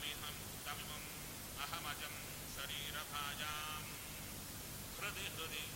तमिहं तमिमम् अहमजं शरीरभाजाम्। हृदि हृदि